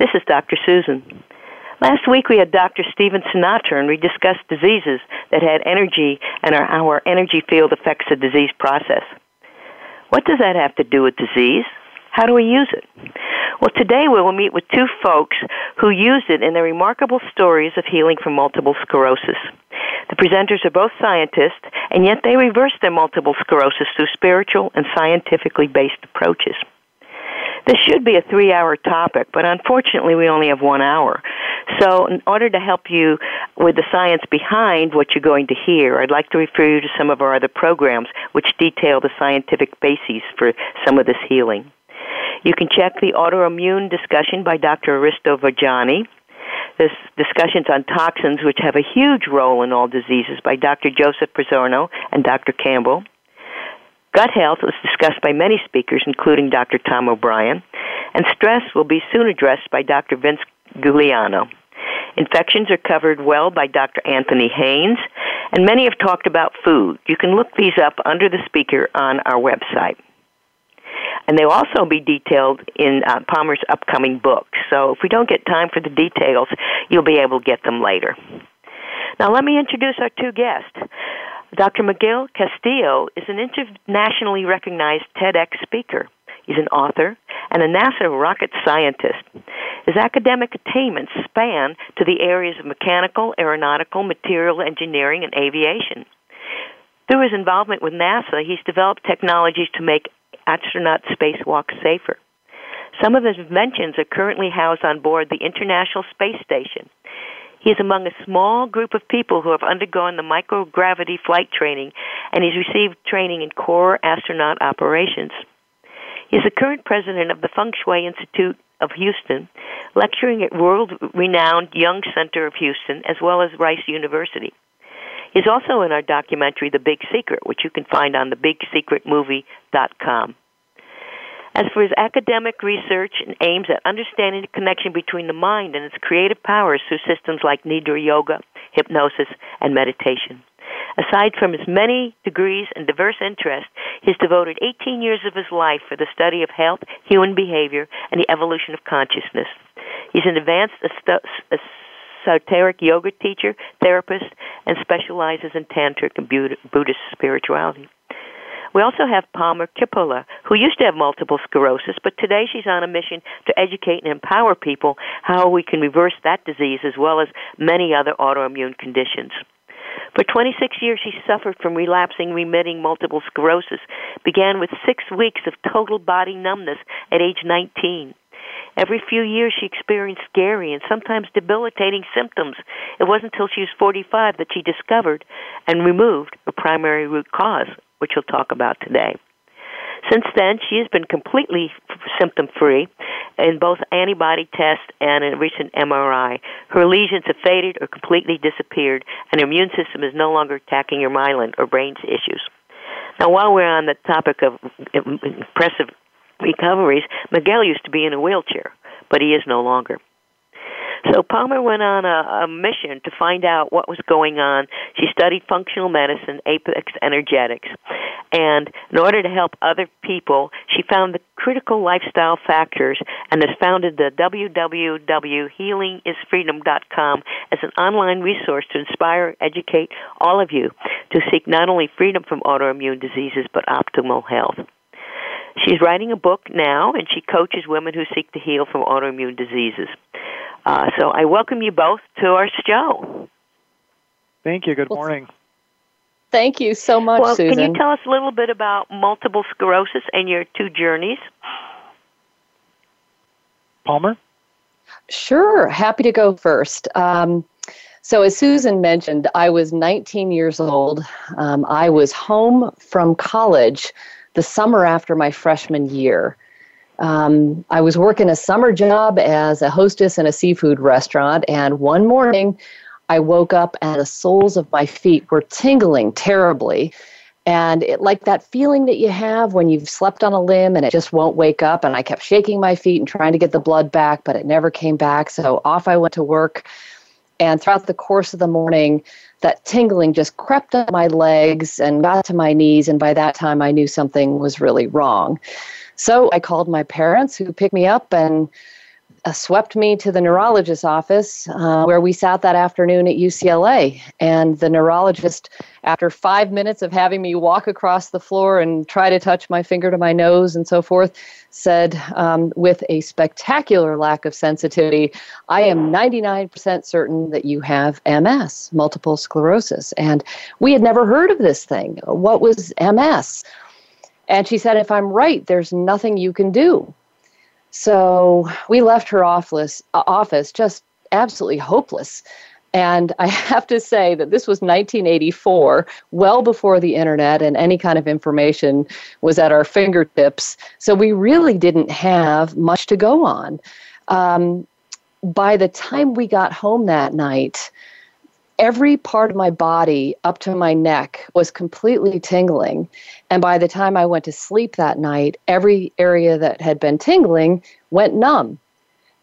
This is Dr. Susan. Last week we had Dr. Stephen Sinatra and we discussed diseases that had energy and how our energy field affects the disease process. What does that have to do with disease? How do we use it? Well, today we will meet with two folks who used it in their remarkable stories of healing from multiple sclerosis. The presenters are both scientists, and yet they reversed their multiple sclerosis through spiritual and scientifically based approaches. This should be a three hour topic, but unfortunately we only have one hour. So in order to help you with the science behind what you're going to hear, I'd like to refer you to some of our other programs which detail the scientific bases for some of this healing. You can check the autoimmune discussion by Dr. Aristo Vojdani. Discussions on toxins, which have a huge role in all diseases, by Dr. Joseph Pizzorno and Dr. Campbell. Gut health was discussed by many speakers, including Dr. Tom O'Brien, and stress will be soon addressed by Dr. Vince Giuliano. Infections are covered well by Dr. Anthony Haynes, and many have talked about food. You can look these up under the speaker on our website. And they'll also be detailed in uh, Palmer's upcoming book. So if we don't get time for the details, you'll be able to get them later. Now, let me introduce our two guests. Dr. Miguel Castillo is an internationally recognized TEDx speaker. He's an author and a NASA rocket scientist. His academic attainments span to the areas of mechanical, aeronautical, material engineering, and aviation. Through his involvement with NASA, he's developed technologies to make astronaut spacewalks safer. Some of his inventions are currently housed on board the International Space Station. He is among a small group of people who have undergone the microgravity flight training, and he's received training in core astronaut operations. He is the current president of the Feng Shui Institute of Houston, lecturing at world renowned Jung Center of Houston, as well as Rice University. He's also in our documentary, The Big Secret, which you can find on thebigsecretmovie.com. As for his academic research and aims at understanding the connection between the mind and its creative powers through systems like Nidra Yoga, hypnosis, and meditation. Aside from his many degrees and diverse interests, he's devoted 18 years of his life for the study of health, human behavior, and the evolution of consciousness. He's an advanced esoteric yoga teacher, therapist, and specializes in tantric and Buddhist spirituality. We also have Palmer Kippola, who used to have multiple sclerosis, but today she's on a mission to educate and empower people how we can reverse that disease as well as many other autoimmune conditions. For 26 years, she suffered from relapsing, remitting multiple sclerosis, began with six weeks of total body numbness at age 19. Every few years, she experienced scary and sometimes debilitating symptoms. It wasn't until she was 45 that she discovered and removed the primary root cause which we'll talk about today. Since then, she has been completely symptom free in both antibody tests and in a recent MRI. Her lesions have faded or completely disappeared, and her immune system is no longer attacking her myelin or brain issues. Now, while we're on the topic of impressive recoveries, Miguel used to be in a wheelchair, but he is no longer. So Palmer went on a, a mission to find out what was going on. She studied functional medicine, apex energetics, and in order to help other people, she found the critical lifestyle factors and has founded the www.healingisfreedom.com as an online resource to inspire, educate all of you to seek not only freedom from autoimmune diseases but optimal health. She's writing a book now, and she coaches women who seek to heal from autoimmune diseases. Uh, so I welcome you both to our show. Thank you. Good well, morning. Thank you so much, well, Susan. Can you tell us a little bit about multiple sclerosis and your two journeys? Palmer? Sure. Happy to go first. Um, so, as Susan mentioned, I was 19 years old. Um, I was home from college the summer after my freshman year. Um, I was working a summer job as a hostess in a seafood restaurant, and one morning I woke up and the soles of my feet were tingling terribly. And it, like that feeling that you have when you've slept on a limb and it just won't wake up. And I kept shaking my feet and trying to get the blood back, but it never came back. So off I went to work. And throughout the course of the morning, that tingling just crept up my legs and got to my knees. And by that time, I knew something was really wrong. So I called my parents, who picked me up and uh, swept me to the neurologist's office uh, where we sat that afternoon at UCLA. And the neurologist, after five minutes of having me walk across the floor and try to touch my finger to my nose and so forth, said um, with a spectacular lack of sensitivity, I am 99% certain that you have MS, multiple sclerosis. And we had never heard of this thing. What was MS? And she said, if I'm right, there's nothing you can do. So we left her office, uh, office just absolutely hopeless. And I have to say that this was 1984, well before the internet and any kind of information was at our fingertips. So we really didn't have much to go on. Um, by the time we got home that night, every part of my body up to my neck was completely tingling. And by the time I went to sleep that night, every area that had been tingling went numb.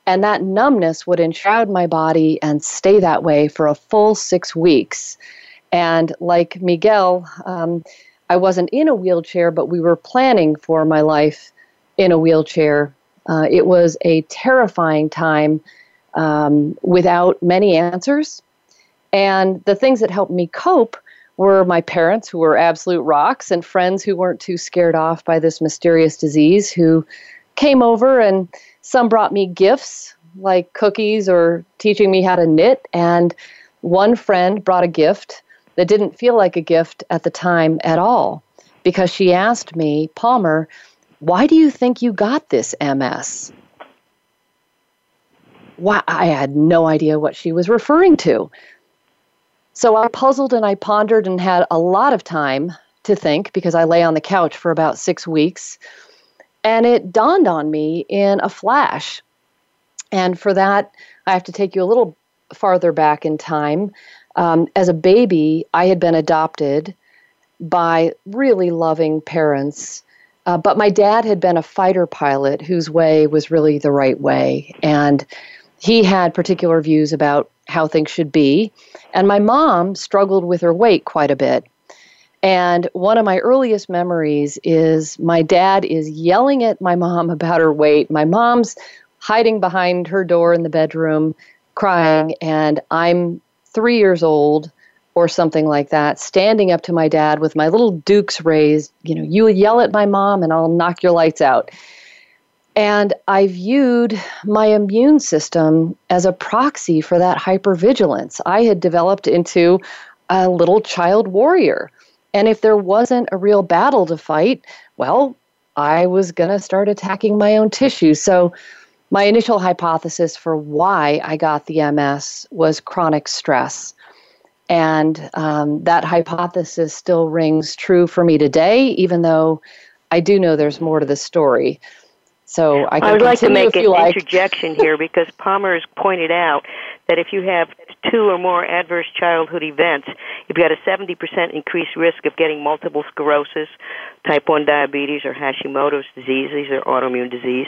And that numbness would enshroud my body and stay that way for a full six weeks. And like Miguel, um, I wasn't in a wheelchair, but we were planning for my life in a wheelchair. Uh, it was a terrifying time um, without many answers and the things that helped me cope were my parents, who were absolute rocks, and friends who weren't too scared off by this mysterious disease, who came over and some brought me gifts like cookies or teaching me how to knit. And one friend brought a gift that didn't feel like a gift at the time at all because she asked me, Palmer, why do you think you got this MS? Why, I had no idea what she was referring to. So I puzzled and I pondered and had a lot of time to think because I lay on the couch for about six weeks. And it dawned on me in a flash. And for that, I have to take you a little farther back in time. Um, as a baby, I had been adopted by really loving parents. Uh, but my dad had been a fighter pilot whose way was really the right way. And he had particular views about how things should be. And my mom struggled with her weight quite a bit. And one of my earliest memories is my dad is yelling at my mom about her weight. My mom's hiding behind her door in the bedroom crying, and I'm three years old or something like that, standing up to my dad with my little dukes raised. You know, you yell at my mom and I'll knock your lights out. And I viewed my immune system as a proxy for that hypervigilance. I had developed into a little child warrior. And if there wasn't a real battle to fight, well, I was going to start attacking my own tissues. So, my initial hypothesis for why I got the MS was chronic stress. And um, that hypothesis still rings true for me today, even though I do know there's more to the story. So I, I would like to make an like. interjection here because Palmer has pointed out that if you have two or more adverse childhood events, you've got a 70% increased risk of getting multiple sclerosis, type 1 diabetes, or Hashimoto's disease. These are autoimmune disease.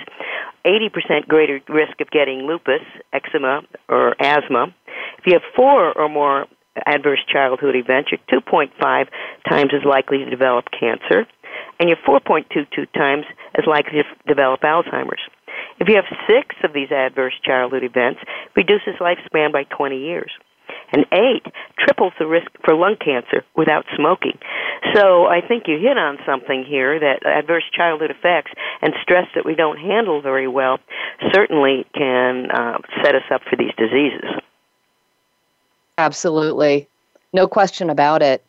80% greater risk of getting lupus, eczema, or asthma. If you have four or more adverse childhood events, you're 2.5 times as likely to develop cancer and you're 4.22 times as likely to develop Alzheimer's. If you have six of these adverse childhood events, reduces lifespan by 20 years. And eight triples the risk for lung cancer without smoking. So I think you hit on something here that adverse childhood effects and stress that we don't handle very well certainly can uh, set us up for these diseases. Absolutely. No question about it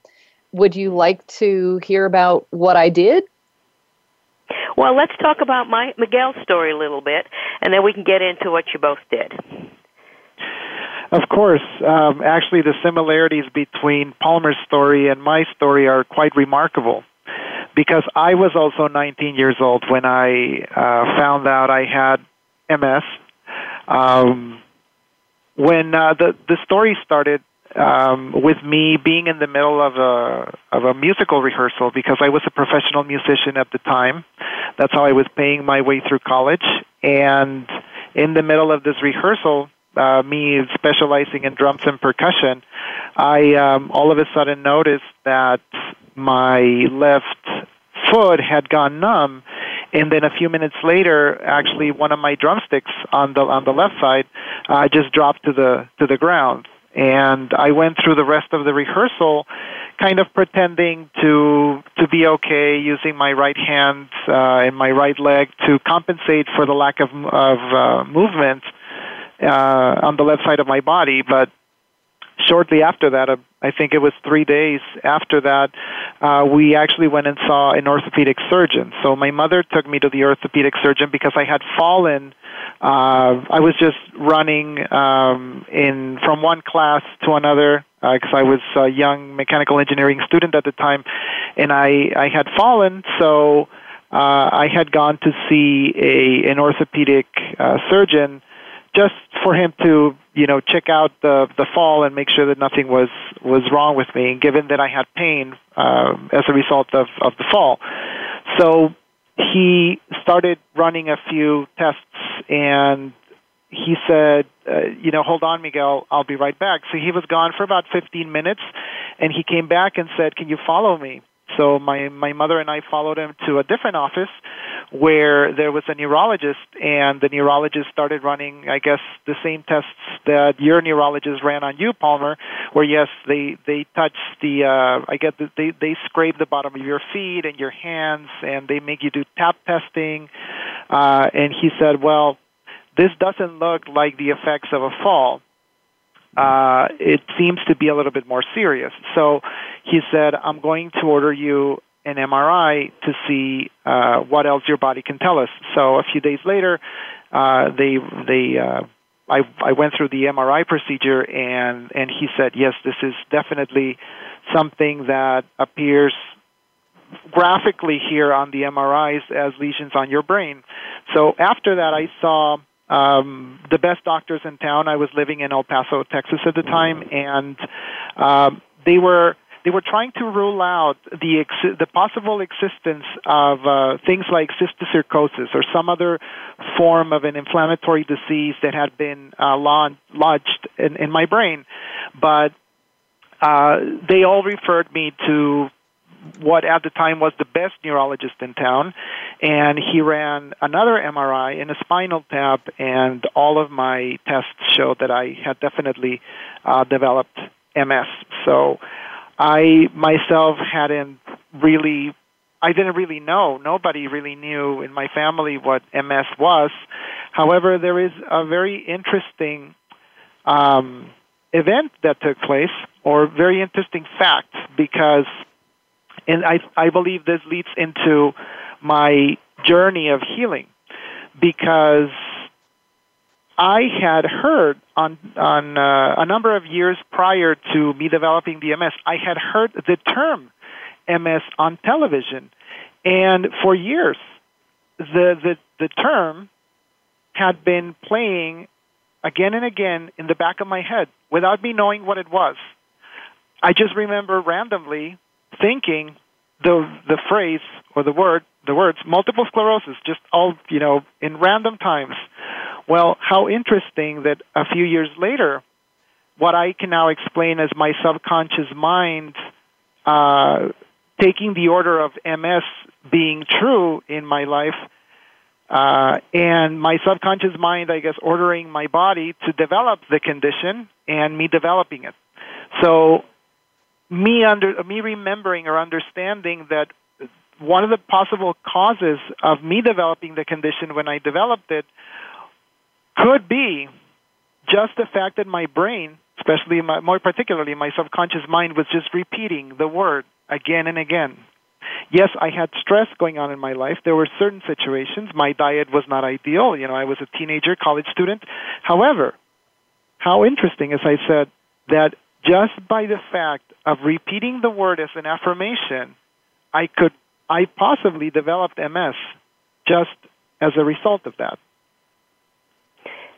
would you like to hear about what I did? Well, let's talk about my Miguel's story a little bit, and then we can get into what you both did. Of course. Um, actually, the similarities between Palmer's story and my story are quite remarkable. because I was also 19 years old when I uh, found out I had MS. Um, when uh, the the story started um, with me being in the middle of a of a musical rehearsal because I was a professional musician at the time. That's how I was paying my way through college. And in the middle of this rehearsal, uh, me specializing in drums and percussion, I um, all of a sudden noticed that my left foot had gone numb and then a few minutes later actually one of my drumsticks on the on the left side uh, just dropped to the to the ground and I went through the rest of the rehearsal kind of pretending to to be okay using my right hand uh, and my right leg to compensate for the lack of of uh, movement uh, on the left side of my body. But shortly after that, uh, I think it was three days after that, uh, we actually went and saw an orthopedic surgeon. So my mother took me to the orthopedic surgeon because I had fallen. Uh, I was just running um, in from one class to another because uh, I was a young mechanical engineering student at the time, and I I had fallen. So uh, I had gone to see a an orthopedic uh, surgeon just for him to you know check out the the fall and make sure that nothing was was wrong with me given that I had pain uh, as a result of of the fall. So he started running a few tests and he said uh, you know hold on Miguel I'll be right back. So he was gone for about 15 minutes and he came back and said can you follow me so my my mother and I followed him to a different office where there was a neurologist and the neurologist started running I guess the same tests that your neurologist ran on you Palmer where yes they they touch the uh I the, they they scrape the bottom of your feet and your hands and they make you do tap testing. Uh and he said well this doesn't look like the effects of a fall uh, it seems to be a little bit more serious. So he said, I'm going to order you an MRI to see uh, what else your body can tell us. So a few days later, uh, they they uh, I I went through the MRI procedure and and he said, yes, this is definitely something that appears graphically here on the MRIs as lesions on your brain. So after that, I saw um, the best doctors in town. I was living in El Paso, Texas at the time, and um, they were they were trying to rule out the ex- the possible existence of uh, things like cysticercosis or some other form of an inflammatory disease that had been uh, lodged in, in my brain, but uh, they all referred me to what at the time was the best neurologist in town, and he ran another MRI and a spinal tap, and all of my tests showed that I had definitely uh, developed MS. So I myself hadn't really I didn't really know. Nobody really knew in my family what MS was. However, there is a very interesting um, event that took place, or very interesting fact, because and I, I believe this leads into my journey of healing because I had heard on on uh, a number of years prior to me developing the MS, I had heard the term MS on television, and for years, the the the term had been playing again and again in the back of my head without me knowing what it was. I just remember randomly thinking the the phrase or the word the words multiple sclerosis just all you know in random times. Well how interesting that a few years later what i can now explain as my subconscious mind uh, taking the order of ms being true in my life uh, and my subconscious mind i guess ordering my body to develop the condition and me developing it. So me under me remembering or understanding that one of the possible causes of me developing the condition when I developed it could be just the fact that my brain, especially my, more particularly my subconscious mind, was just repeating the word again and again. Yes, I had stress going on in my life. There were certain situations. My diet was not ideal. You know, I was a teenager, college student. However, how interesting, as I said, that just by the fact of repeating the word as an affirmation, I could I possibly developed MS just as a result of that.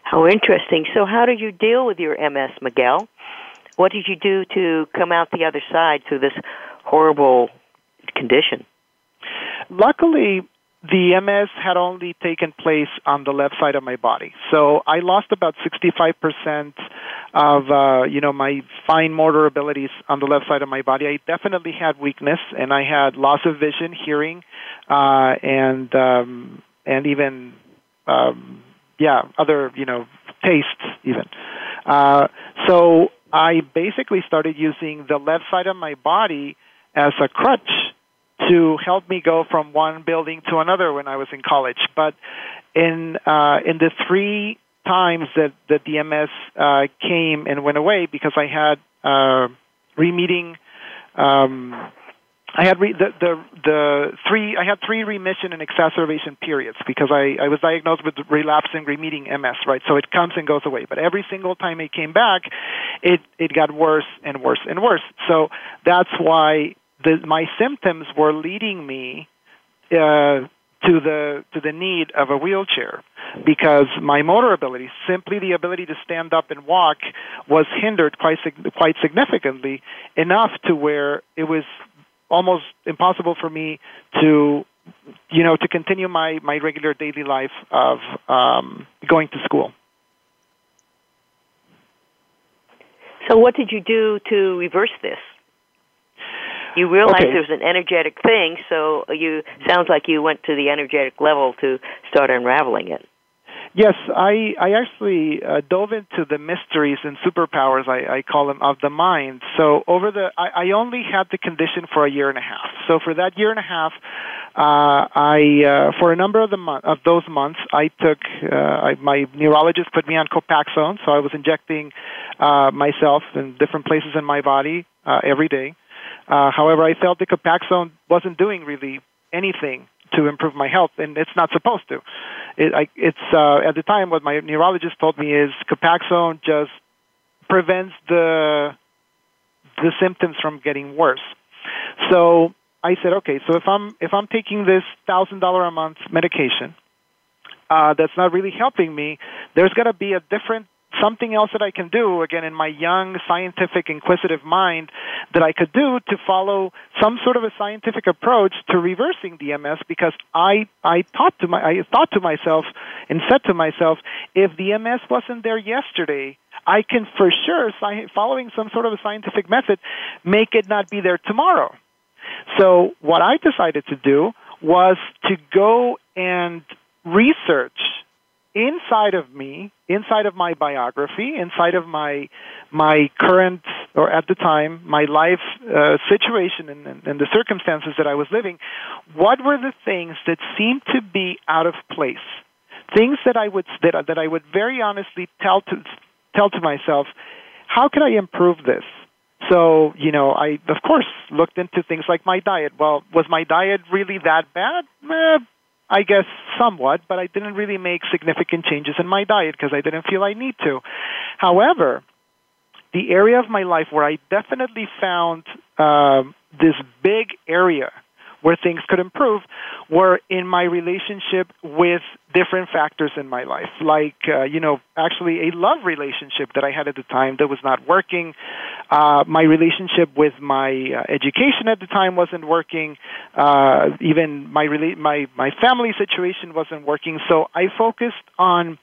How interesting. So, how did you deal with your MS, Miguel? What did you do to come out the other side through this horrible condition? Luckily, the MS had only taken place on the left side of my body. So I lost about 65% of, uh, you know, my fine motor abilities on the left side of my body. I definitely had weakness and I had loss of vision, hearing, uh, and, um, and even, um, yeah, other, you know, tastes even. Uh, so I basically started using the left side of my body as a crutch to help me go from one building to another when I was in college. But in uh, in the three times that the MS uh, came and went away because I had uh, remeeting. Um, I had re- the, the the three. I had three remission and exacerbation periods because I, I was diagnosed with relapsing remitting MS. Right, so it comes and goes away. But every single time it came back, it it got worse and worse and worse. So that's why the, my symptoms were leading me uh, to the to the need of a wheelchair because my motor ability, simply the ability to stand up and walk, was hindered quite quite significantly enough to where it was almost impossible for me to you know to continue my my regular daily life of um, going to school. So, what did you do to reverse this? You realized okay. there was an energetic thing, so you sounds like you went to the energetic level to start unraveling it. Yes, I I actually uh, dove into the mysteries and superpowers I, I call them of the mind. So over the I, I only had the condition for a year and a half. So for that year and a half, uh, I uh, for a number of the month, of those months I took uh, I, my neurologist put me on Copaxone. So I was injecting uh, myself in different places in my body uh, every day. Uh, however, I felt the Copaxone wasn't doing really anything to improve my health, and it's not supposed to. It, I, it's uh, at the time what my neurologist told me is Copaxone just prevents the the symptoms from getting worse. So I said, okay, so if I'm if I'm taking this thousand dollar a month medication uh, that's not really helping me, there's got to be a different something else that I can do, again, in my young, scientific, inquisitive mind, that I could do to follow some sort of a scientific approach to reversing the MS because I, I thought to my, I thought to myself and said to myself, if the MS wasn't there yesterday, I can for sure, following some sort of a scientific method, make it not be there tomorrow. So what I decided to do was to go and research inside of me, inside of my biography, inside of my my current or at the time my life uh, situation and, and, and the circumstances that I was living, what were the things that seemed to be out of place? Things that I would that that I would very honestly tell to tell to myself, how can I improve this? So, you know, I of course looked into things like my diet. Well, was my diet really that bad? Eh, I guess somewhat, but I didn't really make significant changes in my diet because I didn't feel I need to. However, the area of my life where I definitely found um, this big area where things could improve were in my relationship with different factors in my life. Like, uh, you know, actually a love relationship that I had at the time that was not working. Uh, my relationship with my uh, education at the time wasn't working. Uh, even my, rela- my, my family situation wasn't working. So I focused on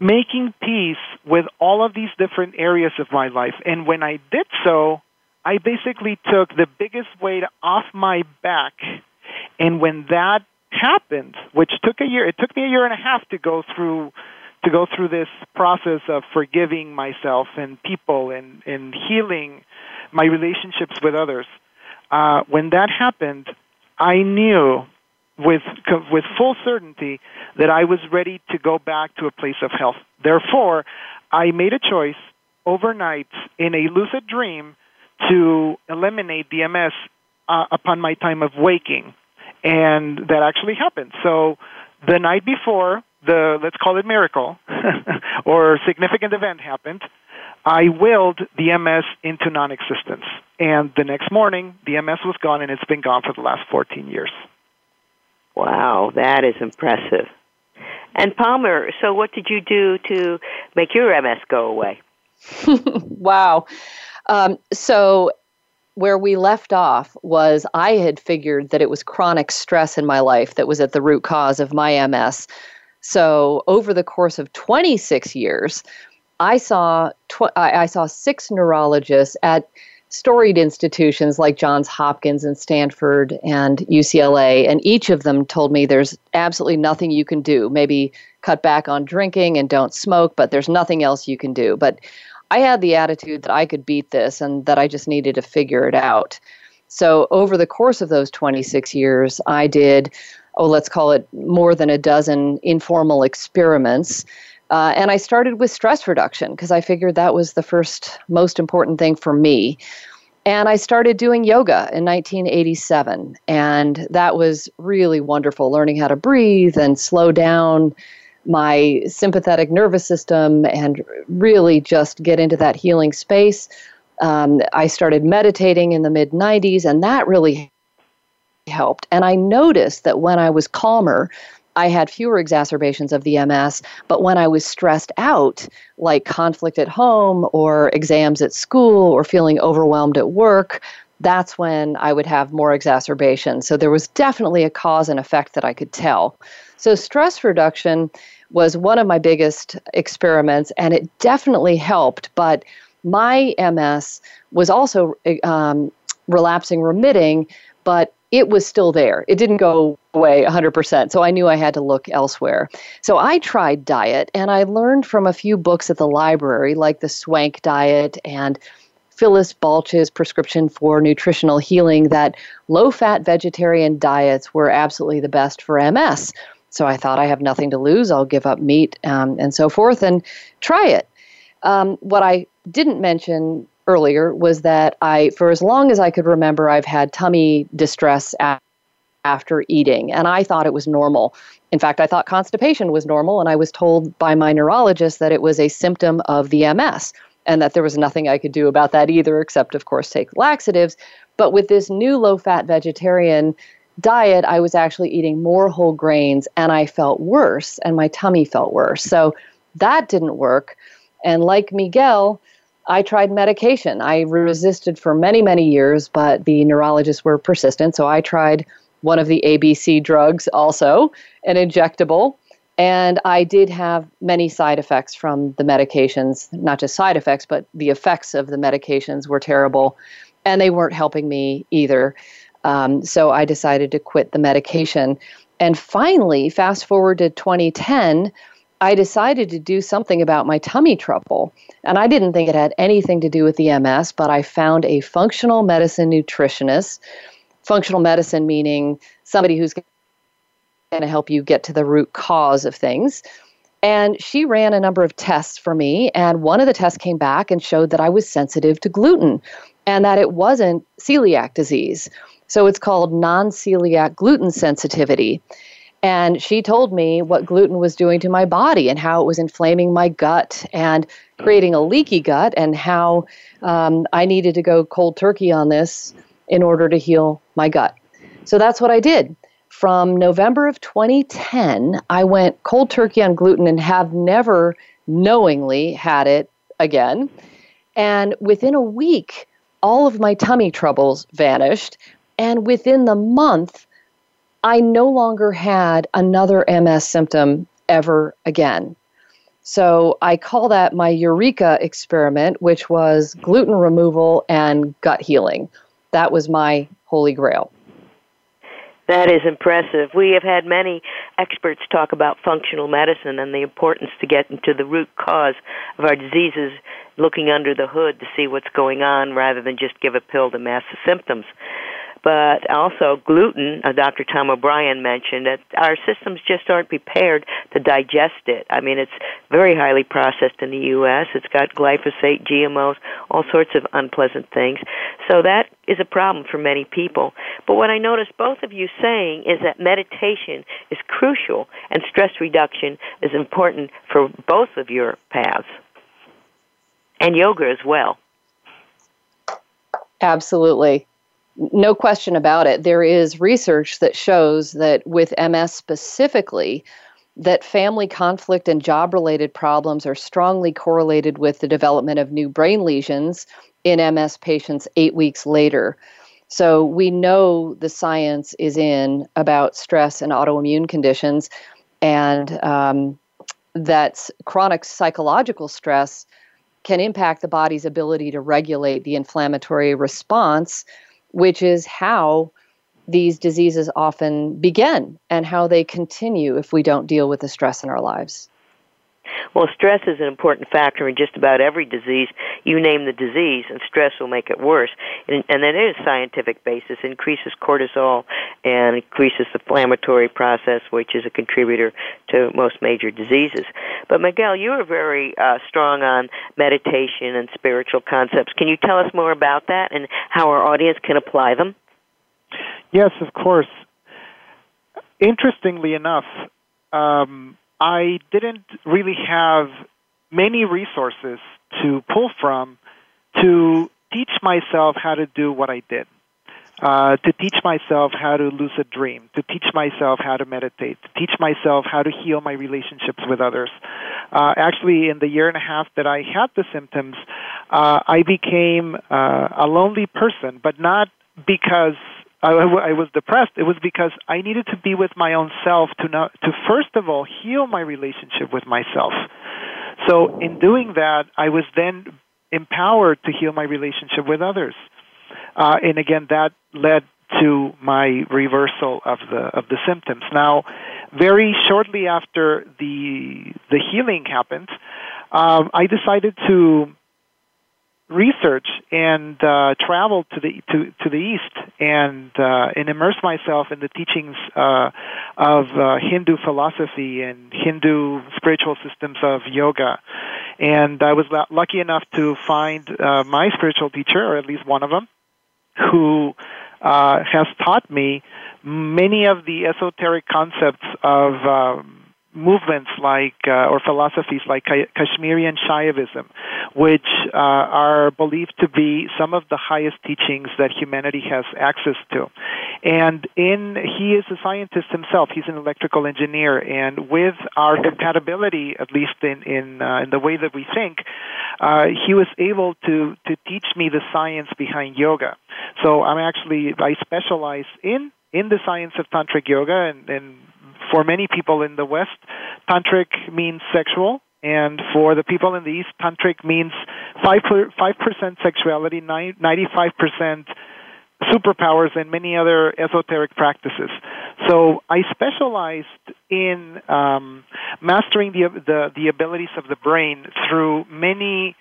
making peace with all of these different areas of my life. And when I did so, I basically took the biggest weight off my back. And when that happened, which took a year, it took me a year and a half to go through to go through this process of forgiving myself and people and, and healing my relationships with others. Uh, when that happened, I knew with with full certainty that I was ready to go back to a place of health. Therefore, I made a choice overnight in a lucid dream to eliminate DMS uh, upon my time of waking, and that actually happened. So the night before the let's call it miracle or significant event happened, I willed the MS into non existence. And the next morning, the MS was gone, and it's been gone for the last 14 years. Wow, that is impressive. And Palmer, so what did you do to make your MS go away? wow. Um, so, where we left off was I had figured that it was chronic stress in my life that was at the root cause of my MS. So, over the course of 26 years, I saw tw- I saw six neurologists at storied institutions like Johns Hopkins and Stanford and UCLA, and each of them told me there's absolutely nothing you can do. Maybe cut back on drinking and don't smoke, but there's nothing else you can do. But I had the attitude that I could beat this and that I just needed to figure it out. So over the course of those 26 years, I did, oh, let's call it more than a dozen informal experiments uh, and I started with stress reduction because I figured that was the first most important thing for me. And I started doing yoga in 1987. And that was really wonderful, learning how to breathe and slow down my sympathetic nervous system and really just get into that healing space. Um, I started meditating in the mid 90s, and that really helped. And I noticed that when I was calmer, I had fewer exacerbations of the MS, but when I was stressed out, like conflict at home or exams at school or feeling overwhelmed at work, that's when I would have more exacerbations. So there was definitely a cause and effect that I could tell. So stress reduction was one of my biggest experiments, and it definitely helped. But my MS was also um, relapsing remitting, but it was still there. It didn't go away 100%. So I knew I had to look elsewhere. So I tried diet and I learned from a few books at the library, like the Swank diet and Phyllis Balch's prescription for nutritional healing, that low fat vegetarian diets were absolutely the best for MS. So I thought I have nothing to lose. I'll give up meat um, and so forth and try it. Um, what I didn't mention earlier was that I, for as long as I could remember, I've had tummy distress after eating, and I thought it was normal. In fact, I thought constipation was normal, and I was told by my neurologist that it was a symptom of the MS and that there was nothing I could do about that either, except, of course, take laxatives. But with this new low fat vegetarian diet, I was actually eating more whole grains and I felt worse, and my tummy felt worse. So that didn't work. And like Miguel, I tried medication. I resisted for many, many years, but the neurologists were persistent. So I tried one of the ABC drugs also, an injectable. And I did have many side effects from the medications, not just side effects, but the effects of the medications were terrible. And they weren't helping me either. Um, so I decided to quit the medication. And finally, fast forward to 2010, I decided to do something about my tummy trouble. And I didn't think it had anything to do with the MS, but I found a functional medicine nutritionist. Functional medicine meaning somebody who's going to help you get to the root cause of things. And she ran a number of tests for me, and one of the tests came back and showed that I was sensitive to gluten and that it wasn't celiac disease. So it's called non celiac gluten sensitivity. And she told me what gluten was doing to my body and how it was inflaming my gut and creating a leaky gut, and how um, I needed to go cold turkey on this in order to heal my gut. So that's what I did. From November of 2010, I went cold turkey on gluten and have never knowingly had it again. And within a week, all of my tummy troubles vanished. And within the month, I no longer had another MS symptom ever again. So I call that my Eureka experiment, which was gluten removal and gut healing. That was my holy grail. That is impressive. We have had many experts talk about functional medicine and the importance to get into the root cause of our diseases, looking under the hood to see what's going on rather than just give a pill to mask the symptoms but also gluten, uh, Dr. Tom O'Brien mentioned that our systems just aren't prepared to digest it. I mean, it's very highly processed in the U.S. It's got glyphosate, GMOs, all sorts of unpleasant things. So that is a problem for many people. But what I noticed both of you saying is that meditation is crucial and stress reduction is important for both of your paths. and yoga as well. Absolutely. No question about it. There is research that shows that with MS specifically, that family conflict and job related problems are strongly correlated with the development of new brain lesions in MS patients eight weeks later. So we know the science is in about stress and autoimmune conditions, and um, that chronic psychological stress can impact the body's ability to regulate the inflammatory response, which is how these diseases often begin and how they continue if we don't deal with the stress in our lives. Well, stress is an important factor in just about every disease. You name the disease, and stress will make it worse. And, and that is scientific basis. Increases cortisol and increases the inflammatory process, which is a contributor to most major diseases. But Miguel, you are very uh, strong on meditation and spiritual concepts. Can you tell us more about that and how our audience can apply them? Yes, of course. Interestingly enough, um, I didn't really have many resources to pull from to teach myself how to do what I did. Uh, to teach myself how to lucid dream, to teach myself how to meditate, to teach myself how to heal my relationships with others. Uh, actually, in the year and a half that I had the symptoms, uh, I became uh, a lonely person, but not because I, I was depressed, it was because I needed to be with my own self to know, to first of all heal my relationship with myself. So in doing that, I was then empowered to heal my relationship with others. Uh, and again, that led to my reversal of the of the symptoms. Now, very shortly after the the healing happened, um, I decided to research and uh, travel to the to, to the east and uh, and immerse myself in the teachings uh, of uh, Hindu philosophy and Hindu spiritual systems of yoga. And I was lucky enough to find uh, my spiritual teacher, or at least one of them, who uh, has taught me many of the esoteric concepts of um, movements like uh, or philosophies like Kashmiri and Shaivism, which uh, are believed to be some of the highest teachings that humanity has access to. And in he is a scientist himself. He's an electrical engineer, and with our compatibility, at least in in, uh, in the way that we think, uh, he was able to to teach me the science behind yoga. So I'm actually I specialize in in the science of tantric yoga and, and for many people in the West, tantric means sexual, and for the people in the East, tantric means five five percent sexuality, ninety five percent superpowers, and many other esoteric practices. So I specialized in um, mastering the, the the abilities of the brain through many.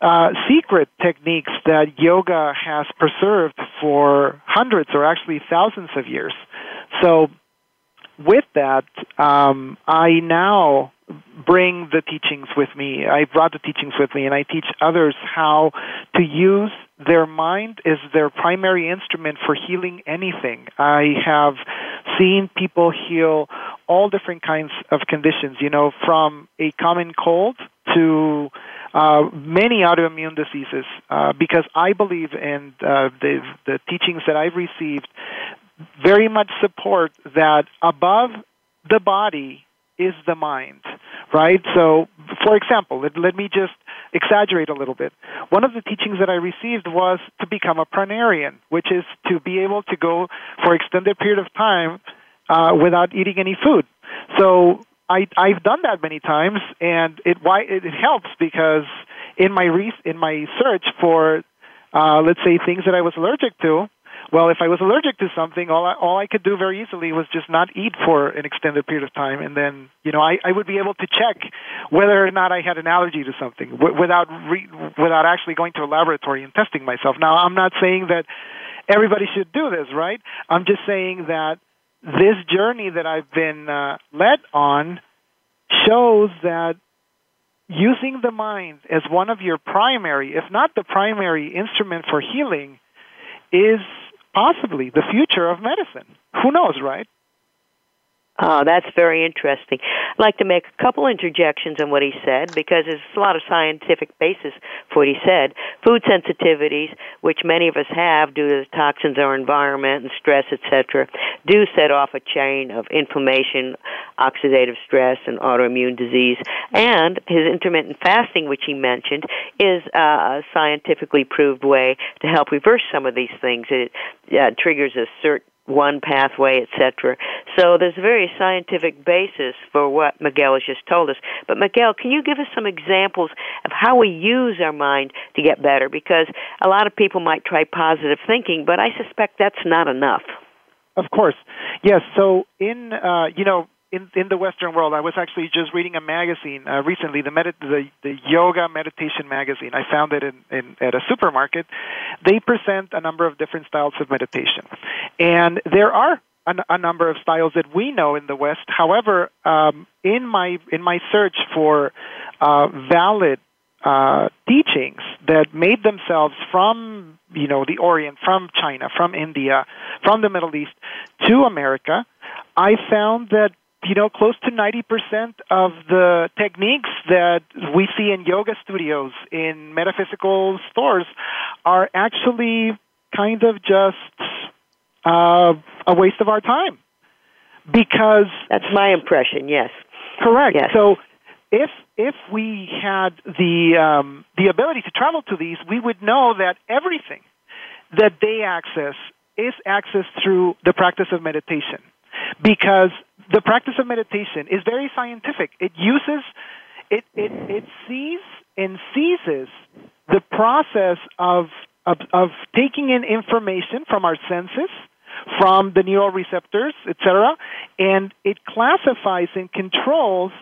Uh, secret techniques that yoga has preserved for hundreds or actually thousands of years. So with that, um, I now bring the teachings with me. I brought the teachings with me, and I teach others how to use their mind as their primary instrument for healing anything. I have seen people heal all different kinds of conditions, you know, from a common cold to uh, many autoimmune diseases, uh, because I believe in uh, the, the teachings that I've received very much support that above the body is the mind, right? So, for example, let, let me just exaggerate a little bit. One of the teachings that I received was to become a pranarian, which is to be able to go for extended period of time uh, without eating any food. So I, I've done that many times, and it why it, it helps because in my re- in my search for uh, let's say things that I was allergic to, well, if I was allergic to something, all I, all I could do very easily was just not eat for an extended period of time, and then you know I, I would be able to check whether or not I had an allergy to something w- without re- without actually going to a laboratory and testing myself. Now, I'm not saying that everybody should do this, right? I'm just saying that this journey that I've been uh, led on shows that using the mind as one of your primary, if not the primary instrument for healing, is possibly the future of medicine. Who knows, right? Oh, that's very interesting. I'd like to make a couple interjections on what he said because there's a lot of scientific basis for what he said. Food sensitivities, which many of us have due to the toxins our environment and stress, etc., do set off a chain of inflammation, oxidative stress, and autoimmune disease. And his intermittent fasting, which he mentioned, is a scientifically proved way to help reverse some of these things. It uh, triggers a certain one pathway, etc. So there's a very scientific basis for what Miguel has just told us. But Miguel, can you give us some examples of how we use our mind to get better? Because a lot of people might try positive thinking, but I suspect that's not enough. Of course, yes. So in uh, you know in in the Western world, I was actually just reading a magazine uh, recently, the, med- the the Yoga Meditation magazine. I found it in, in at a supermarket. They present a number of different styles of meditation, and there are a, a number of styles that we know in the West. However, um, in my in my search for uh, valid uh, teachings that made themselves from you know the Orient, from China, from India, from the Middle East to America, I found that you know, close to 90% of the techniques that we see in yoga studios, in metaphysical stores, are actually kind of just uh, a waste of our time. Because. That's my impression, yes. Correct. Yes. So if if we had the um, the ability to travel to these, we would know that everything that they access is accessed through the practice of meditation because the practice of meditation is very scientific. It uses, it, it, it sees and seizes the process of, of, of taking in information from our senses, from the neural receptors, etc., and it classifies and controls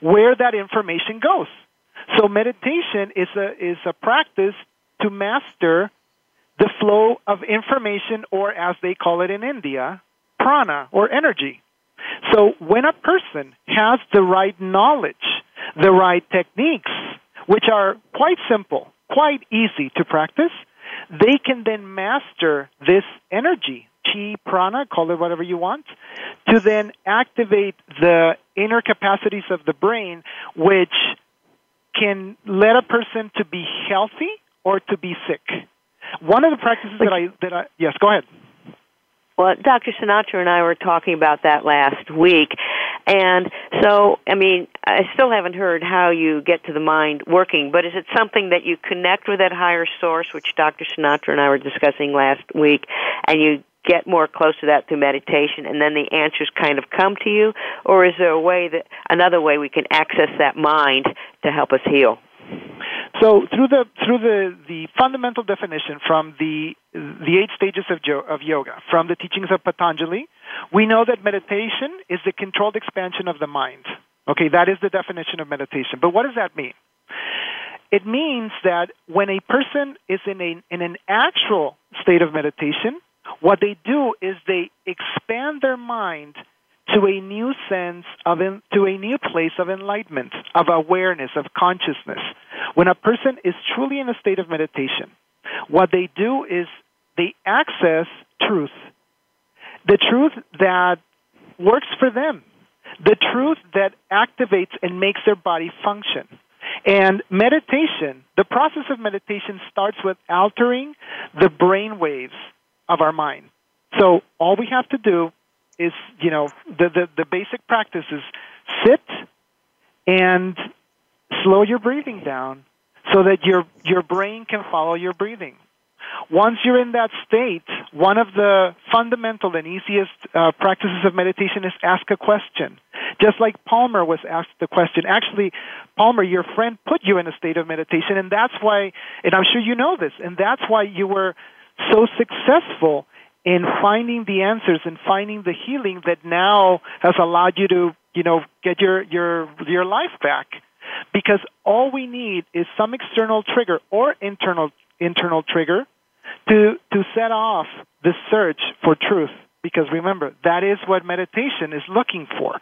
where that information goes. So meditation is a, is a practice to master the flow of information, or as they call it in India, prana or energy. So when a person has the right knowledge, the right techniques, which are quite simple, quite easy to practice, they can then master this energy, chi, prana, call it whatever you want, to then activate the inner capacities of the brain, which can let a person to be healthy or to be sick. One of the practices that I that I yes, go ahead. Well, Dr. Sinatra and I were talking about that last week. And so, I mean, I still haven't heard how you get to the mind working, but is it something that you connect with that higher source, which Dr. Sinatra and I were discussing last week, and you get more close to that through meditation and then the answers kind of come to you or is there a way that another way we can access that mind to help us heal so through the through the, the fundamental definition from the the eight stages of, of yoga, from the teachings of Patanjali, we know that meditation is the controlled expansion of the mind. Okay, that is the definition of meditation. But what does that mean? It means that when a person is in a in an actual state of meditation, what they do is they expand their mind to a new sense of to a new place of enlightenment, of awareness, of consciousness. When a person is truly in a state of meditation, what they do is they access truth. The truth that works for them. The truth that activates and makes their body function. And meditation, the process of meditation starts with altering the brain waves of our mind. So all we have to do is you know the, the the basic practice is sit and slow your breathing down so that your your brain can follow your breathing. Once you're in that state, one of the fundamental and easiest uh, practices of meditation is ask a question. Just like Palmer was asked the question. Actually, Palmer, your friend put you in a state of meditation, and that's why, and I'm sure you know this, and that's why you were so successful in finding the answers and finding the healing that now has allowed you to, you know, get your your your life back. Because all we need is some external trigger or internal internal trigger to to set off the search for truth. Because remember, that is what meditation is looking for.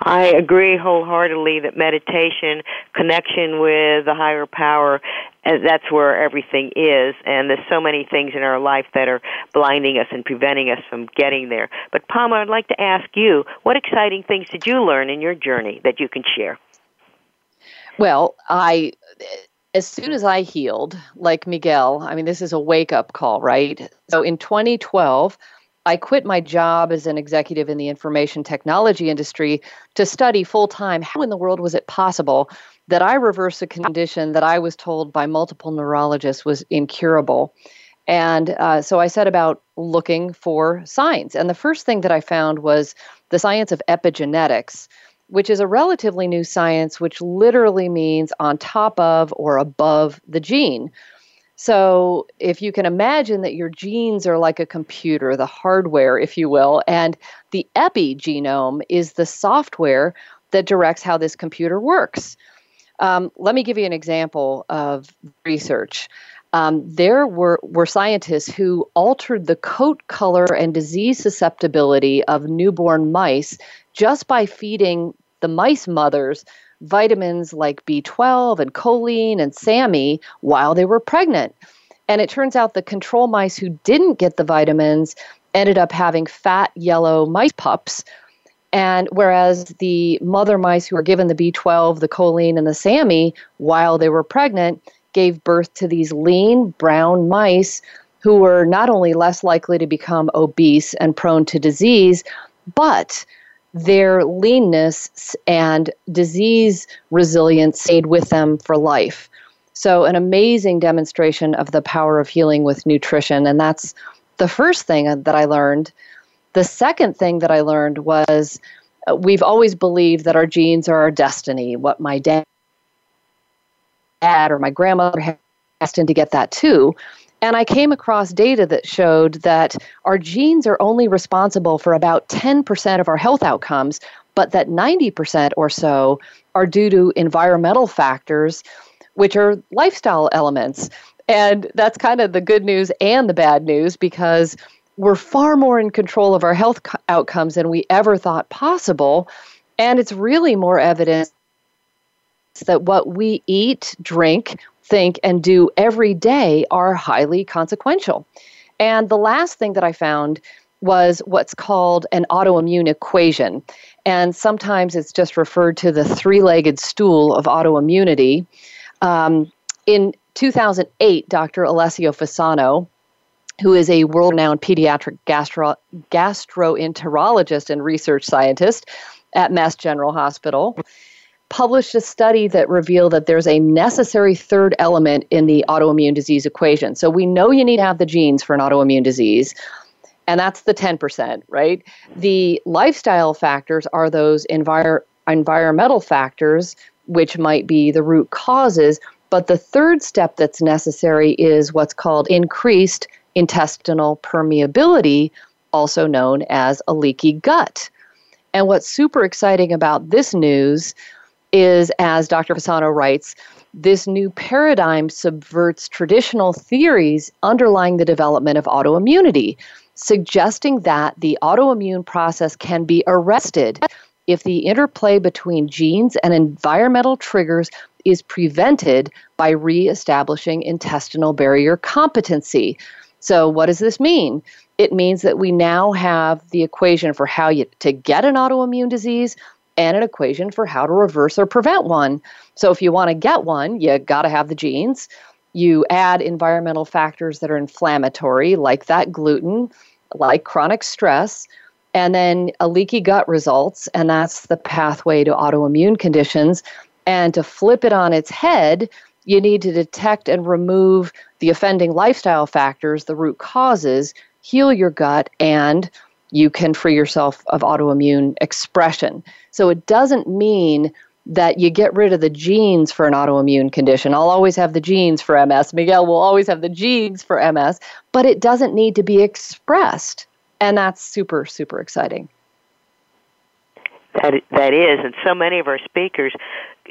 I agree wholeheartedly that meditation, connection with the higher power, uh, that's where everything is. And there's so many things in our life that are blinding us and preventing us from getting there. But Palmer, I'd like to ask you, what exciting things did you learn in your journey that you can share? Well, I as soon as I healed, like Miguel, I mean, this is a wake up call, right? So in 2012, I quit my job as an executive in the information technology industry to study full time how in the world was it possible that I reverse a condition that I was told by multiple neurologists was incurable. And uh, so I set about looking for signs. And the first thing that I found was the science of epigenetics, which is a relatively new science, which literally means on top of or above the gene. So, if you can imagine that your genes are like a computer, the hardware, if you will, and the epigenome is the software that directs how this computer works. Um, let me give you an example of research. Um, there were, were scientists who altered the coat color and disease susceptibility of newborn mice just by feeding the mice mothers vitamins like B12 and choline and SAMe while they were pregnant. And it turns out the control mice who didn't get the vitamins ended up having fat yellow mice pups. And whereas the mother mice who were given the B12, the choline, and the SAMe while they were pregnant gave birth to these lean brown mice who were not only less likely to become obese and prone to disease, but their leanness and disease resilience stayed with them for life. So, an amazing demonstration of the power of healing with nutrition. And that's the first thing that I learned. The second thing that I learned was uh, we've always believed that our genes are our destiny. What my dad or my grandmother had destined to get that too. And I came across data that showed that our genes are only responsible for about 10% of our health outcomes, but that 90% or so are due to environmental factors, which are lifestyle elements. And that's kind of the good news and the bad news because we're far more in control of our health outcomes than we ever thought possible. And it's really more evidence that what we eat, drink, think, and do every day are highly consequential. And the last thing that I found was what's called an autoimmune equation. And sometimes it's just referred to the three legged stool of autoimmunity. Um, in 2008, Dr. Alessio Fasano, who is a world renowned pediatric gastro- gastroenterologist and research scientist at Mass General Hospital, published a study that revealed that there's a necessary third element in the autoimmune disease equation. So we know you need to have the genes for an autoimmune disease, and that's the 10%, right? The lifestyle factors are those envir- environmental factors, which might be the root causes. But the third step that's necessary is what's called increased intestinal permeability, also known as a leaky gut. And what's super exciting about this news is, as Dr. Fasano writes, this new paradigm subverts traditional theories underlying the development of autoimmunity, suggesting that the autoimmune process can be arrested if the interplay between genes and environmental triggers is prevented by reestablishing intestinal barrier competency. So, what does this mean? It means that we now have the equation for how you to get an autoimmune disease, and an equation for how to reverse or prevent one. So if you want to get one, you got to have the genes. You add environmental factors that are inflammatory, like that gluten, like chronic stress, and then a leaky gut results, and that's the pathway to autoimmune conditions. And to flip it on its head, you need to detect and remove the offending lifestyle factors, the root causes, heal your gut, and you can free yourself of autoimmune expression. So it doesn't mean that you get rid of the genes for an autoimmune condition. I'll always have the genes for MS. Miguel will always have the genes for MS, but it doesn't need to be expressed. And that's super, super exciting. That, that is, and so many of our speakers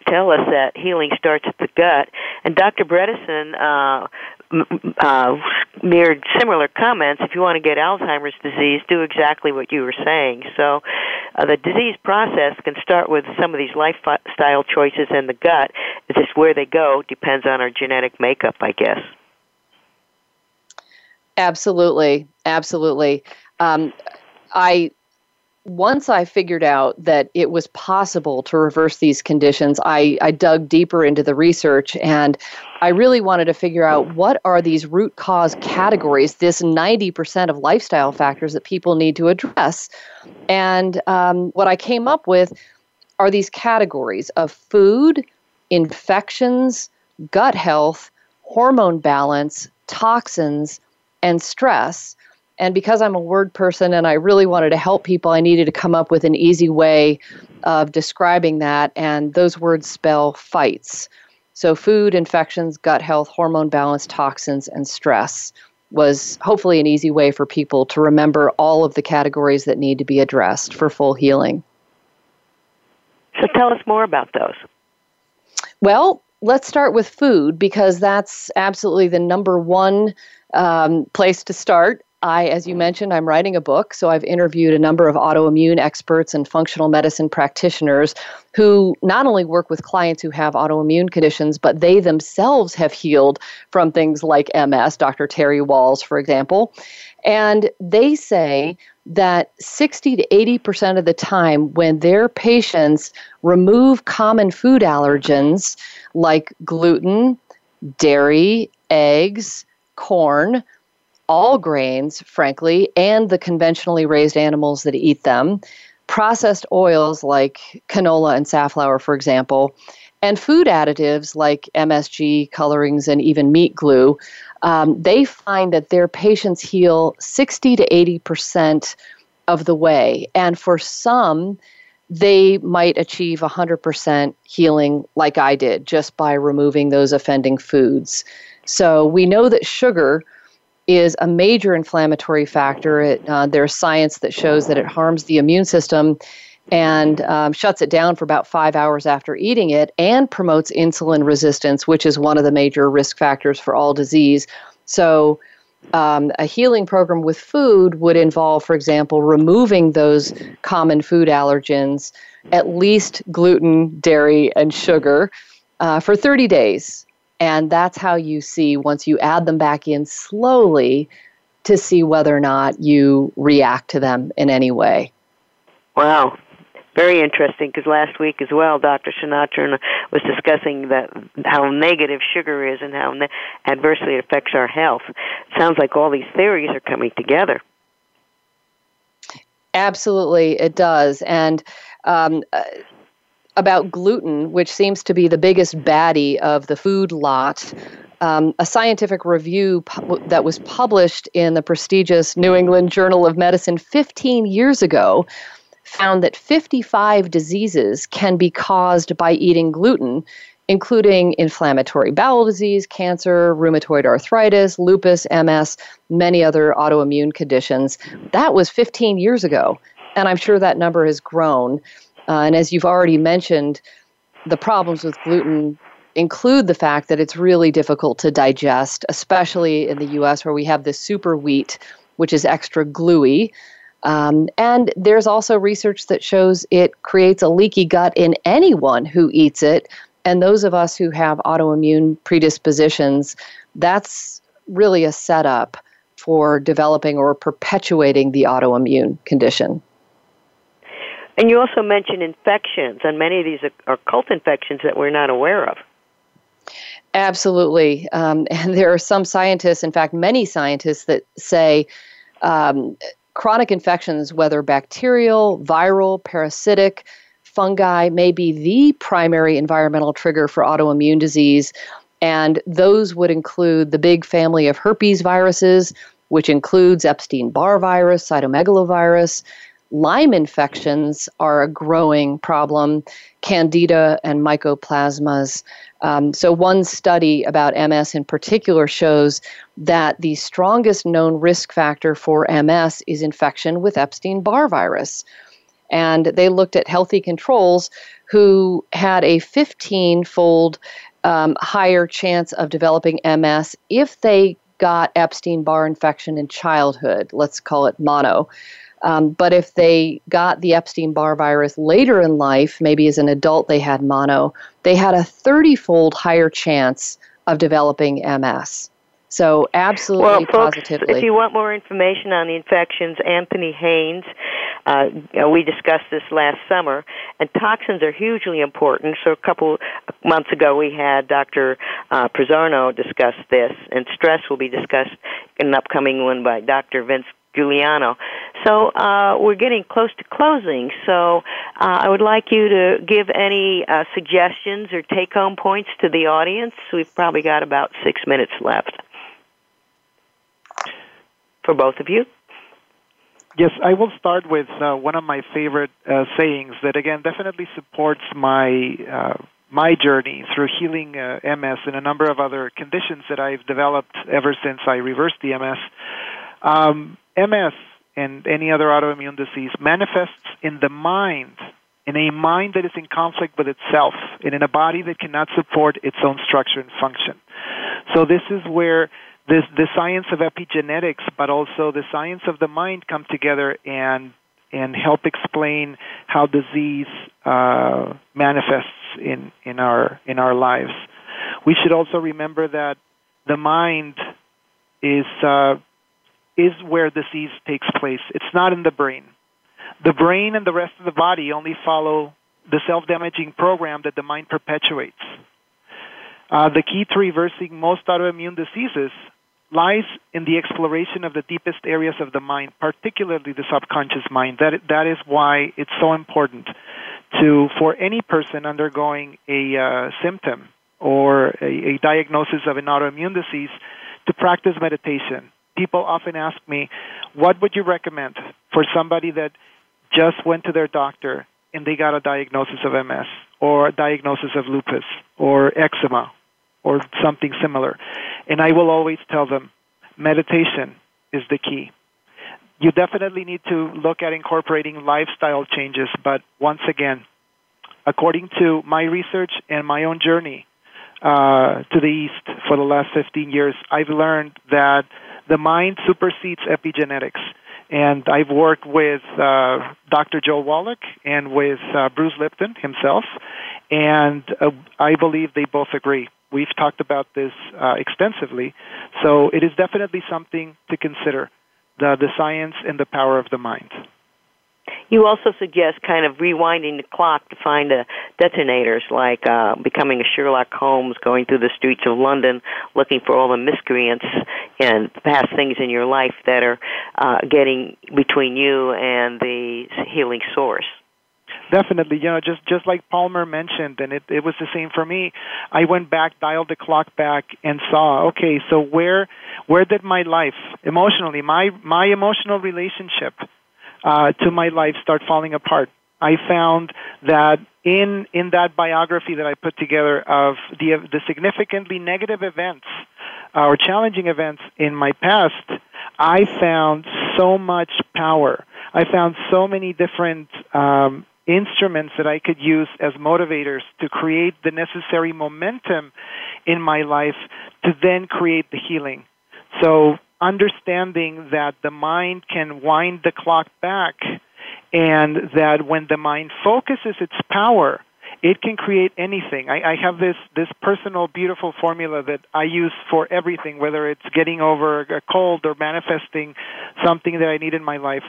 tell us that healing starts at the gut. And Dr. Bredesen, uh, uh, mirrored similar comments. If you want to get Alzheimer's disease, do exactly what you were saying. So, uh, the disease process can start with some of these lifestyle choices in the gut. It's just where they go depends on our genetic makeup, I guess. Absolutely, absolutely. Um, I once I figured out that it was possible to reverse these conditions, I, I dug deeper into the research and I really wanted to figure out what are these root cause categories, this 90% of lifestyle factors that people need to address. And um, what I came up with are these categories of food, infections, gut health, hormone balance, toxins, and stress. And because I'm a word person and I really wanted to help people, I needed to come up with an easy way of describing that. And those words spell fights. So, food, infections, gut health, hormone balance, toxins, and stress was hopefully an easy way for people to remember all of the categories that need to be addressed for full healing. So, tell us more about those. Well, let's start with food because that's absolutely the number one um, place to start. I, as you mentioned, I'm writing a book, so I've interviewed a number of autoimmune experts and functional medicine practitioners who not only work with clients who have autoimmune conditions, but they themselves have healed from things like MS, Dr. Terry Wahls, for example. And they say that 60 to 80% of the time, when their patients remove common food allergens like gluten, dairy, eggs, corn, all grains, frankly, and the conventionally raised animals that eat them, processed oils like canola and safflower, for example, and food additives like MSG, colorings, and even meat glue, um, they find that their patients heal 60 to 80 percent of the way. And for some, they might achieve 100% healing like I did just by removing those offending foods. So we know that sugar is a major inflammatory factor. It, uh, there's science that shows that it harms the immune system and um, shuts it down for about five hours after eating it and promotes insulin resistance, which is one of the major risk factors for all disease. So, um, a healing program with food would involve, for example, removing those common food allergens, at least gluten, dairy, and sugar, uh, for 30 days. And that's how you see, once you add them back in slowly, to see whether or not you react to them in any way. Wow. Very interesting because last week as well, Dr. Sinatra was discussing that how negative sugar is and how ne- adversely it affects our health. It sounds like all these theories are coming together. Absolutely, it does. And um, uh, about gluten, which seems to be the biggest baddie of the food lot. Um, a scientific review pu- that was published in the prestigious New England Journal of Medicine 15 years ago found that 55 diseases can be caused by eating gluten, including inflammatory bowel disease, cancer, rheumatoid arthritis, lupus, MS, many other autoimmune conditions. That was 15 years ago, and I'm sure that number has grown. Uh, and as you've already mentioned, the problems with gluten include the fact that it's really difficult to digest, especially in the US where we have this super wheat, which is extra gluey. Um, and there's also research that shows it creates a leaky gut in anyone who eats it. And those of us who have autoimmune predispositions, that's really a setup for developing or perpetuating the autoimmune condition. And you also mentioned infections, and many of these are occult infections that we're not aware of. Absolutely. Um, and there are some scientists, in fact, many scientists, that say um, chronic infections, whether bacterial, viral, parasitic, fungi, may be the primary environmental trigger for autoimmune disease. And those would include the big family of herpes viruses, which includes Epstein Barr virus, cytomegalovirus, Lyme infections are a growing problem, candida and mycoplasmas. Um, so, one study about MS in particular shows that the strongest known risk factor for MS is infection with Epstein Barr virus. And they looked at healthy controls who had a 15 fold um, higher chance of developing MS if they got Epstein Barr infection in childhood. Let's call it mono. Um, but if they got the Epstein Barr virus later in life, maybe as an adult they had mono, they had a 30 fold higher chance of developing MS. So, absolutely, well, folks, positively. If you want more information on the infections, Anthony Haynes, uh, we discussed this last summer, and toxins are hugely important. So, a couple months ago, we had Dr. Uh, Pizzorno discuss this, and stress will be discussed in an upcoming one by Dr. Vince Giuliano. So uh, we're getting close to closing. So uh, I would like you to give any uh, suggestions or take-home points to the audience. We've probably got about six minutes left for both of you. Yes, I will start with uh, one of my favorite uh, sayings that again definitely supports my uh, my journey through healing uh, MS and a number of other conditions that I've developed ever since I reversed the MS. Um, MS and any other autoimmune disease manifests in the mind, in a mind that is in conflict with itself, and in a body that cannot support its own structure and function. So this is where this, the science of epigenetics, but also the science of the mind come together and and help explain how disease uh, manifests in, in our in our lives. We should also remember that the mind is uh, is where disease takes place. It's not in the brain. The brain and the rest of the body only follow the self-damaging program that the mind perpetuates. Uh, the key to reversing most autoimmune diseases lies in the exploration of the deepest areas of the mind, particularly the subconscious mind. That that is why it's so important to for any person undergoing a uh, symptom or a, a diagnosis of an autoimmune disease to practice meditation people often ask me, what would you recommend for somebody that just went to their doctor and they got a diagnosis of MS or a diagnosis of lupus or eczema or something similar? And I will always tell them, meditation is the key. You definitely need to look at incorporating lifestyle changes, but once again, according to my research and my own journey uh, to the east for the last 15 years, I've learned that the mind supersedes epigenetics. And I've worked with uh, Dr. Joe Wallach and with uh, Bruce Lipton himself, and uh, I believe they both agree. We've talked about this uh, extensively, so it is definitely something to consider the, the science and the power of the mind. You also suggest kind of rewinding the clock to find uh, detonators, like uh, becoming a Sherlock Holmes, going through the streets of London, looking for all the miscreants and past things in your life that are uh, getting between you and the healing source. Definitely, you know, just just like Palmer mentioned, and it it was the same for me. I went back, dialed the clock back, and saw, okay, so where where did my life emotionally, my my emotional relationship uh, to my life start falling apart. I found that in in that biography that I put together of the the significantly negative events uh, or challenging events in my past, I found so much power. I found so many different um, instruments that I could use as motivators to create the necessary momentum in my life to then create the healing. So understanding that the mind can wind the clock back and that when the mind focuses its power, it can create anything. I, I have this, this personal, beautiful formula that I use for everything, whether it's getting over a cold or manifesting something that I need in my life.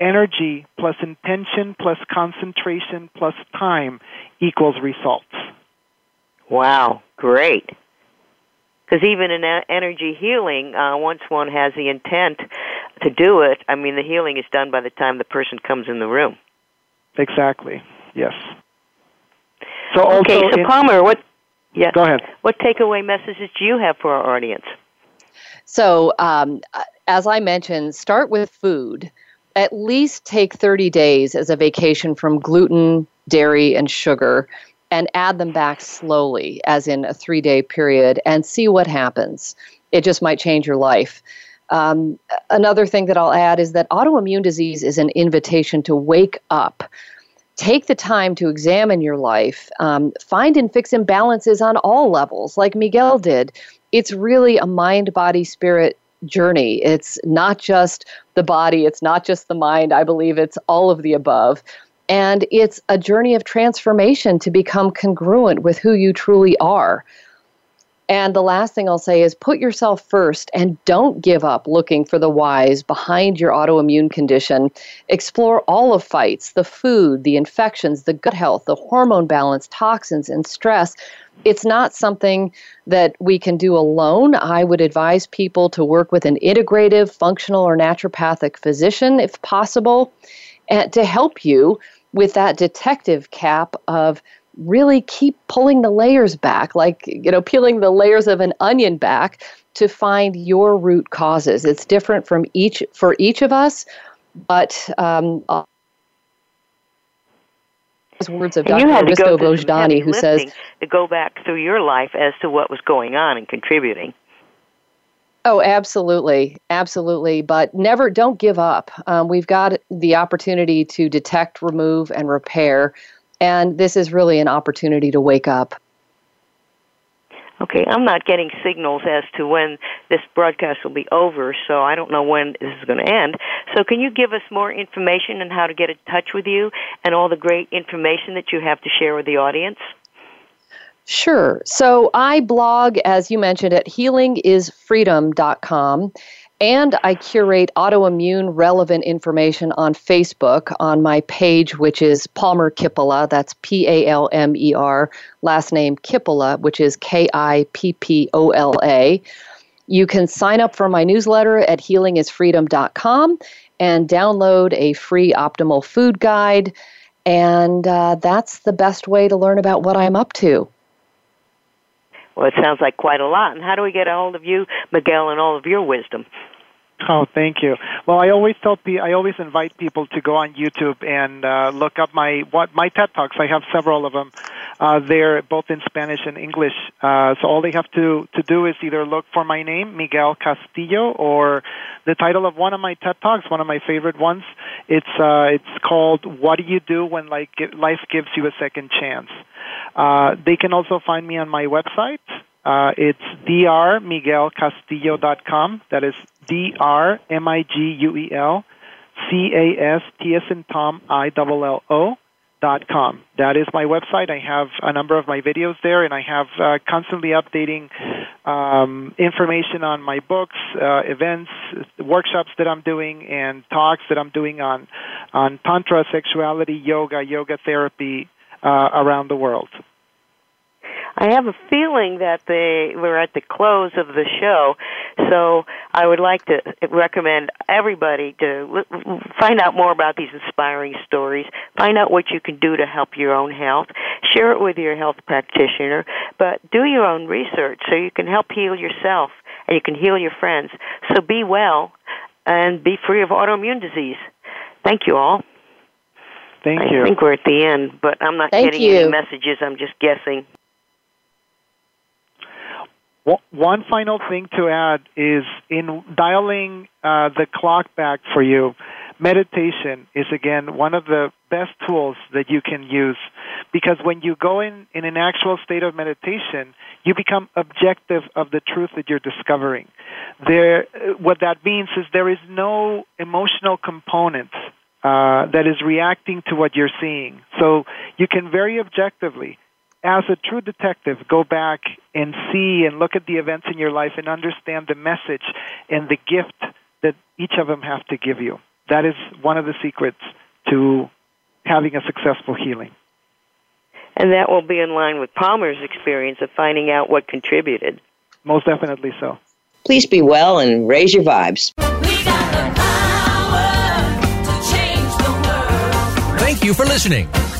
Energy plus intention plus concentration plus time equals results. Wow, great. Because even in energy healing, uh, once one has the intent to do it, I mean, the healing is done by the time the person comes in the room. Exactly. Yes. So okay, so in, Palmer, what? Yeah. Go ahead. What takeaway messages do you have for our audience? So, um, as I mentioned, start with food. At least take 30 days as a vacation from gluten, dairy, and sugar and add them back slowly, as in a three day period, and see what happens. It just might change your life. Um, another thing that I'll add is that autoimmune disease is an invitation to wake up. take the time to examine your life, um, find and fix imbalances on all levels, like Miguel did. It's really a mind, body, spirit journey. It's not just the body, it's not just the mind. I believe it's all of the above. And it's a journey of transformation to become congruent with who you truly are. And the last thing I'll say is put yourself first and don't give up looking for the whys behind your autoimmune condition. Explore all of fights the food, the infections, the gut health, the hormone balance, toxins, and stress. It's not something that we can do alone. I would advise people to work with an integrative, functional, or naturopathic physician if possible, to help you with that detective cap of really keep pulling the layers back, like, you know, peeling the layers of an onion back to find your root causes. It's different from each for each of us, but um, words of Dr. Aristo Vojdani, who says to go back through your life as to what was going on and contributing. Oh, absolutely, absolutely. But never, don't give up. Um, we've got the opportunity to detect, remove, and repair and this is really an opportunity to wake up. Okay, I'm not getting signals as to when this broadcast will be over, so I don't know when this is going to end. So, can you give us more information on how to get in touch with you and all the great information that you have to share with the audience? Sure. So, I blog, as you mentioned, at healingisfreedom.com. And I curate autoimmune relevant information on Facebook on my page, which is Palmer Kippola. That's P A L M E R, last name Kippola, which is K I P P O L A. You can sign up for my newsletter at healingisfreedom.com and download a free optimal food guide. And uh, that's the best way to learn about what I'm up to. Well, it sounds like quite a lot. And how do we get a hold of you, Miguel, and all of your wisdom? Oh, thank you. Well, I always tell pe- I always invite people to go on YouTube and uh, look up my what my TED talks. I have several of them. Uh, they're both in Spanish and English. Uh, so all they have to to do is either look for my name, Miguel Castillo, or the title of one of my TED talks, one of my favorite ones. It's uh, it's called "What Do You Do When Life Life Gives You a Second Chance." Uh, they can also find me on my website. Uh, it's drmiguelcastillo.com. That is D R M I G U E L C A S T S Tom I L L O dot com. That is my website. I have a number of my videos there, and I have uh, constantly updating um, information on my books, uh, events, workshops that I'm doing, and talks that I'm doing on on tantra, sexuality, yoga, yoga therapy uh, around the world. I have a feeling that they we're at the close of the show, so I would like to recommend everybody to find out more about these inspiring stories. Find out what you can do to help your own health. Share it with your health practitioner, but do your own research so you can help heal yourself and you can heal your friends. So be well and be free of autoimmune disease. Thank you all. Thank I you. I think we're at the end, but I'm not Thank getting you. any messages. I'm just guessing. One final thing to add is in dialing uh, the clock back for you, meditation is again one of the best tools that you can use because when you go in in an actual state of meditation, you become objective of the truth that you're discovering. There, what that means is there is no emotional component uh, that is reacting to what you're seeing. So you can very objectively as a true detective, go back and see and look at the events in your life and understand the message and the gift that each of them have to give you. That is one of the secrets to having a successful healing. And that will be in line with Palmer's experience of finding out what contributed. Most definitely so. Please be well and raise your vibes. Thank you for listening.